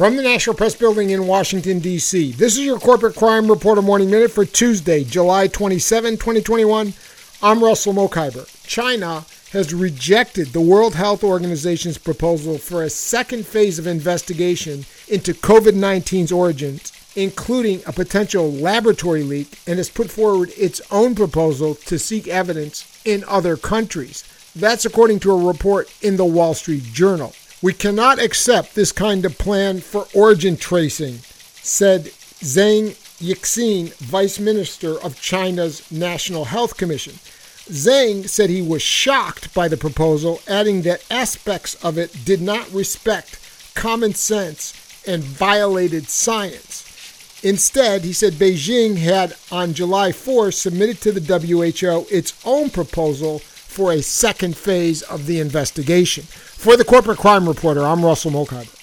From the National Press Building in Washington, D.C., this is your Corporate Crime Reporter Morning Minute for Tuesday, July 27, 2021. I'm Russell Mokhiber. China has rejected the World Health Organization's proposal for a second phase of investigation into COVID 19's origins, including a potential laboratory leak, and has put forward its own proposal to seek evidence in other countries. That's according to a report in the Wall Street Journal. We cannot accept this kind of plan for origin tracing, said Zeng Yixin, Vice Minister of China's National Health Commission. Zhang said he was shocked by the proposal, adding that aspects of it did not respect common sense and violated science. Instead, he said Beijing had on July 4 submitted to the WHO its own proposal for a second phase of the investigation. For the Corporate Crime Reporter, I'm Russell Mokhiber.